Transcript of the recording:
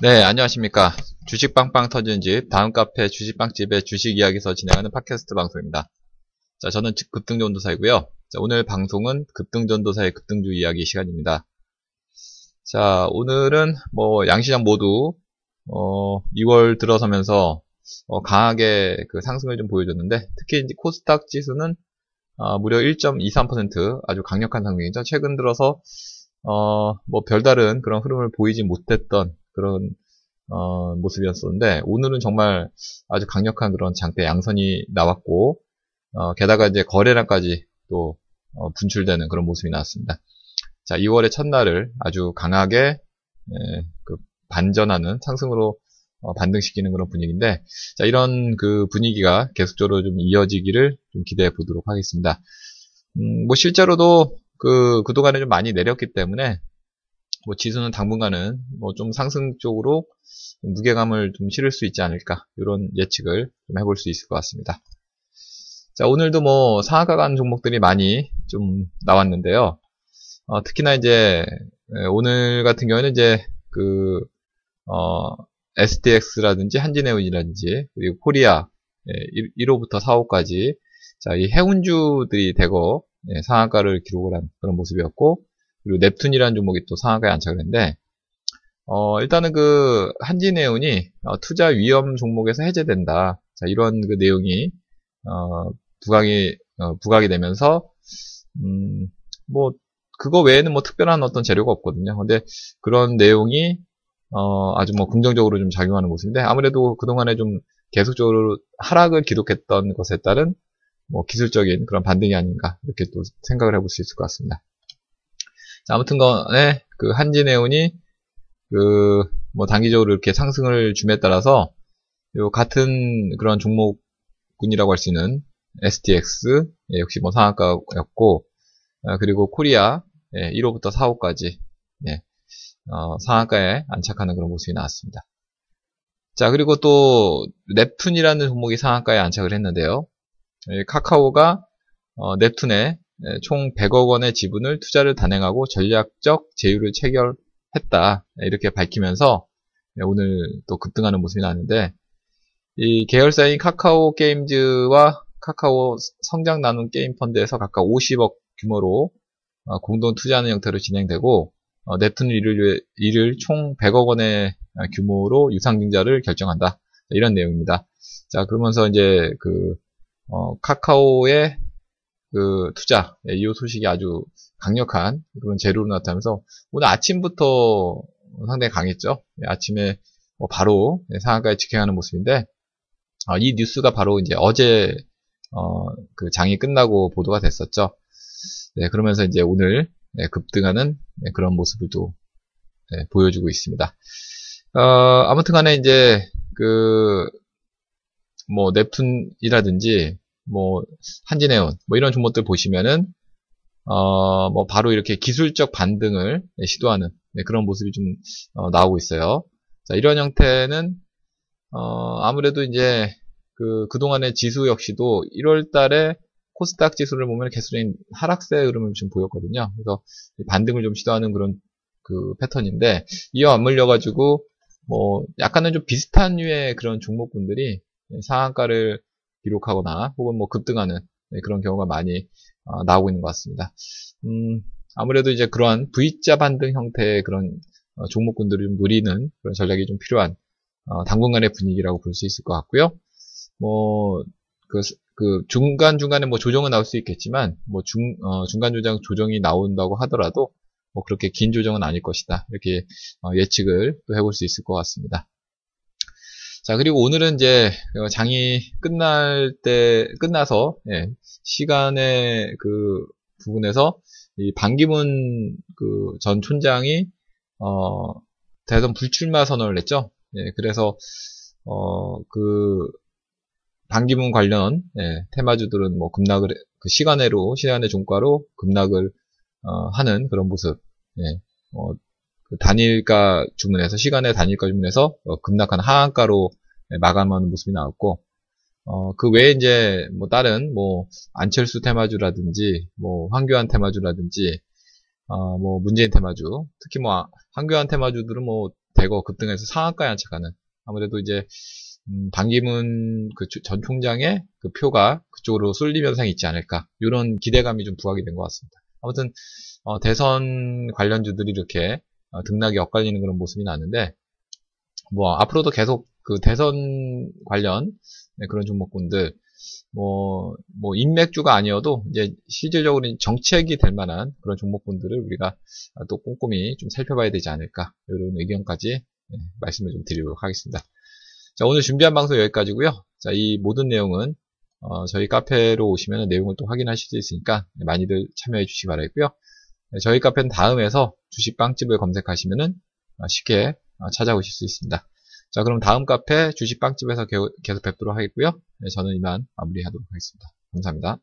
네, 안녕하십니까. 주식 빵빵 터지는 집, 다음 카페 주식빵집의 주식 이야기에서 진행하는 팟캐스트 방송입니다. 자, 저는 급등전도사이고요. 자, 오늘 방송은 급등전도사의 급등주 이야기 시간입니다. 자, 오늘은 뭐 양시장 모두 어, 2월 들어서면서 어, 강하게 그 상승을 좀 보여줬는데 특히 이제 코스닥 지수는 어, 무려 1.23% 아주 강력한 상승이죠. 최근 들어서 어, 뭐 별다른 그런 흐름을 보이지 못했던 그런 어, 모습이었었는데 오늘은 정말 아주 강력한 그런 장대 양선이 나왔고 어, 게다가 이제 거래량까지 또 어, 분출되는 그런 모습이 나왔습니다. 자, 2월의 첫날을 아주 강하게 예, 그 반전하는 상승으로 어, 반등시키는 그런 분위기인데 자, 이런 그 분위기가 계속적으로 좀 이어지기를 좀 기대해 보도록 하겠습니다. 음, 뭐 실제로도 그 그동안에 좀 많이 내렸기 때문에 뭐 지수는 당분간은 뭐 좀 상승 쪽으로 무게감을 좀 실을 수 있지 않을까 이런 예측을 좀 해볼 수 있을 것 같습니다. 자 오늘도 뭐 상하가 간 종목들이 많이 좀 나왔는데요. 어, 특히나 이제 오늘 같은 경우에는 이제 그 어, SDX라든지 한진해운이라든지 그리고 코리아 예, 1호부터 4호까지 자, 이 해운주들이 대거 예, 상한가를 기록을 한 그런 모습이었고 그리고 넵툰이라는 종목이 또 상한가에 안착을 했는데 어, 일단은 그 한진해운이 어, 투자 위험 종목에서 해제된다. 자, 이런 그 내용이 어, 부각이 어, 부각이 되면서 음, 뭐 그거 외에는 뭐 특별한 어떤 재료가 없거든요. 근데 그런 내용이 어, 아주 뭐 긍정적으로 좀 작용하는 모습인데 아무래도 그동안에 좀 계속적으로 하락을 기록했던 것에 따른 뭐 기술적인 그런 반등이 아닌가 이렇게 또 생각을 해볼 수 있을 것 같습니다. 자, 아무튼 간에 그 한진해운이 그 뭐 단기적으로 이렇게 상승을 줌에 따라서 요 같은 그런 종목군이라고 할 수 있는 STX 예, 역시 뭐 상한가였고 아, 그리고 코리아 예, 1호부터 4호까지 예, 어, 상한가에 안착하는 그런 모습이 나왔습니다. 자 그리고 또 넵툰이라는 종목이 상한가에 안착을 했는데요. 예, 카카오가 어, 넵툰에 예, 총 100억 원의 지분을 투자를 단행하고 전략적 제휴를 체결했다. 예, 이렇게 밝히면서 예, 오늘 또 급등하는 모습이 나왔는데 이 계열사인 카카오 게임즈와 카카오 성장 나눔 게임 펀드에서 각각 50억 규모로 어, 공동 투자하는 형태로 진행되고 어, 넵툰 이를, 이를 총 100억 원의 규모로 유상증자를 결정한다. 이런 내용입니다. 자 그러면서 이제 그 어, 카카오의 그 투자, 예, 이 소식이 아주 강력한 그런 재료로 나타나면서 오늘 아침부터 상당히 강했죠. 예, 아침에 뭐 바로 예, 상한가에 직행하는 모습인데 어, 이 뉴스가 바로 이제 어제 어, 그 장이 끝나고 보도가 됐었죠. 네, 그러면서 이제 오늘 네, 급등하는 네, 그런 모습을 또 네, 보여주고 있습니다. 어, 아무튼간에 이제 그 뭐 넵툰이라든지 뭐 한진해운 뭐 이런 종목들 보시면은 어 뭐 바로 이렇게 기술적 반등을 네, 시도하는 네, 그런 모습이 좀 어, 나오고 있어요. 자 이런 형태는 어 아무래도 이제 그 그동안의 지수 역시도 1월 달에 코스닥 지수를 보면 계속적인 하락세 흐름을 좀 보였거든요. 그래서 반등을 좀 시도하는 그런 그 패턴인데 이어 맞물려 가지고 뭐 약간은 좀 비슷한 류의 그런 종목군들이 상한가를 기록하거나 혹은 뭐 급등하는 네, 그런 경우가 많이 어, 나오고 있는 것 같습니다. 음, 아무래도 이제 그러한 V자 반등 형태의 그런 어, 종목군들을 좀 누리는 그런 전략이 좀 필요한 어, 당분간의 분위기라고 볼 수 있을 것 같고요. 뭐, 그, 그 중간 중간에 뭐 조정은 나올 수 있겠지만, 뭐 중, 어, 중간 조정, 조정이 나온다고 하더라도, 뭐 그렇게 긴 조정은 아닐 것이다. 이렇게 어, 예측을 또 해볼 수 있을 것 같습니다. 자, 그리고 오늘은 이제 장이 끝날 때, 끝나서, 예, 시간의 그 부분에서 이 반기문 그 전 촌장이, 어, 대선 불출마 선언을 했죠. 예, 그래서, 어, 그, 반기문 관련, 예, 테마주들은 뭐 급락을, 그 시간외로, 시간의 종가로 급락을, 어, 하는 그런 모습, 예, 어, 그 단일가 주문에서 시간의 단일가 주문에서 어, 급락한 하한가로 마감하는 모습이 나왔고 어, 그 외에 이제 뭐 다른 뭐 안철수 테마주라든지 뭐 황교안 테마주라든지 어, 뭐 문재인 테마주 특히 뭐 황교안 테마주들은 뭐 대거 급등해서 상한가에 안착하는 아무래도 이제 음, 반기문 그 전 총장의 그 표가 그쪽으로 쏠림 현상이 있지 않을까 이런 기대감이 좀 부각이 된 것 같습니다. 아무튼 어, 대선 관련주들이 이렇게 어, 등락이 엇갈리는 그런 모습이 나는데 뭐 앞으로도 계속 그 대선 관련 네, 그런 종목군들 뭐, 뭐, 인맥주가 아니어도, 이제, 실질적으로 정책이 될 만한 그런 종목군들을 우리가 또 꼼꼼히 좀 살펴봐야 되지 않을까, 이런 의견까지 네, 말씀을 좀 드리도록 하겠습니다. 자, 오늘 준비한 방송 여기까지고요 자, 이 모든 내용은, 어, 저희 카페로 오시면 내용을 또 확인하실 수 있으니까 많이들 참여해 주시기 바라겠고요. 네, 저희 카페는 다음에서 주식 빵집을 검색하시면은 어, 쉽게 어, 찾아오실 수 있습니다. 자, 그럼 다음 카페 주식 빵집에서 계속 뵙도록 하겠고요. 네, 저는 이만 마무리하도록 하겠습니다. 감사합니다.